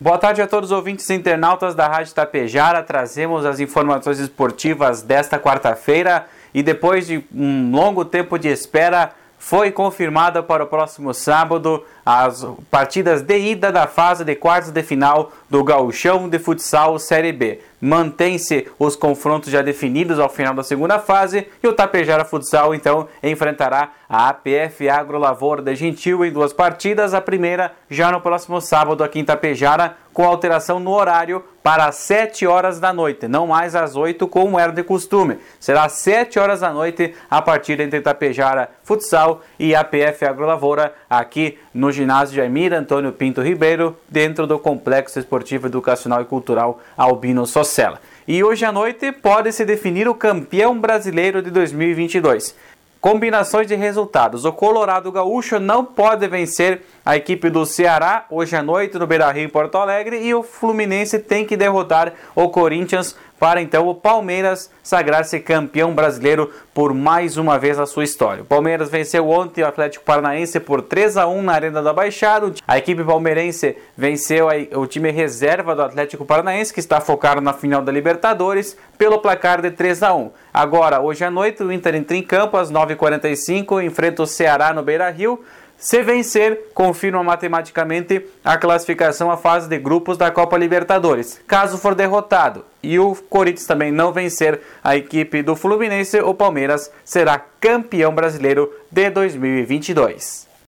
Boa tarde a todos os ouvintes internautas da Rádio Tapejara. Trazemos as informações esportivas desta quarta-feira e depois de um longo tempo de espera, foi confirmada para o próximo sábado as partidas de ida da fase de quartos de final do Gauchão de Futsal Série B. Mantém-se os confrontos já definidos ao final da segunda fase e o Tapejara Futsal então enfrentará a APF Agro Lavoura de Gentil em duas partidas, a primeira já no próximo sábado aqui em Tapejara, com alteração no horário para as 7 horas da noite, não mais às 8 como era de costume. Será às 7 horas da noite a partida entre Tapejara Futsal e APF Agro Lavoura aqui no ginásio Jair Antônio Pinto Ribeiro, dentro do Complexo Esportivo Educacional e Cultural Albino Socella. E hoje à noite pode se definir o campeão brasileiro de 2022. Combinações de resultados. O Colorado Gaúcho não pode vencer a equipe do Ceará hoje à noite no Beira-Rio em Porto Alegre e o Fluminense tem que derrotar o Corinthians para então o Palmeiras sagrar-se campeão brasileiro por mais uma vez na sua história. O Palmeiras venceu ontem o Atlético Paranaense por 3 a 1 na Arena da Baixada. A equipe palmeirense venceu o time reserva do Atlético Paranaense, que está focado na final da Libertadores, pelo placar de 3 a 1. Agora, hoje à noite, o Inter entra em campo às 9h45, enfrenta o Ceará no Beira-Rio. Se vencer, confirma matematicamente a classificação à fase de grupos da Copa Libertadores. Caso for derrotado e o Corinthians também não vencer a equipe do Fluminense, o Palmeiras será campeão brasileiro de 2022.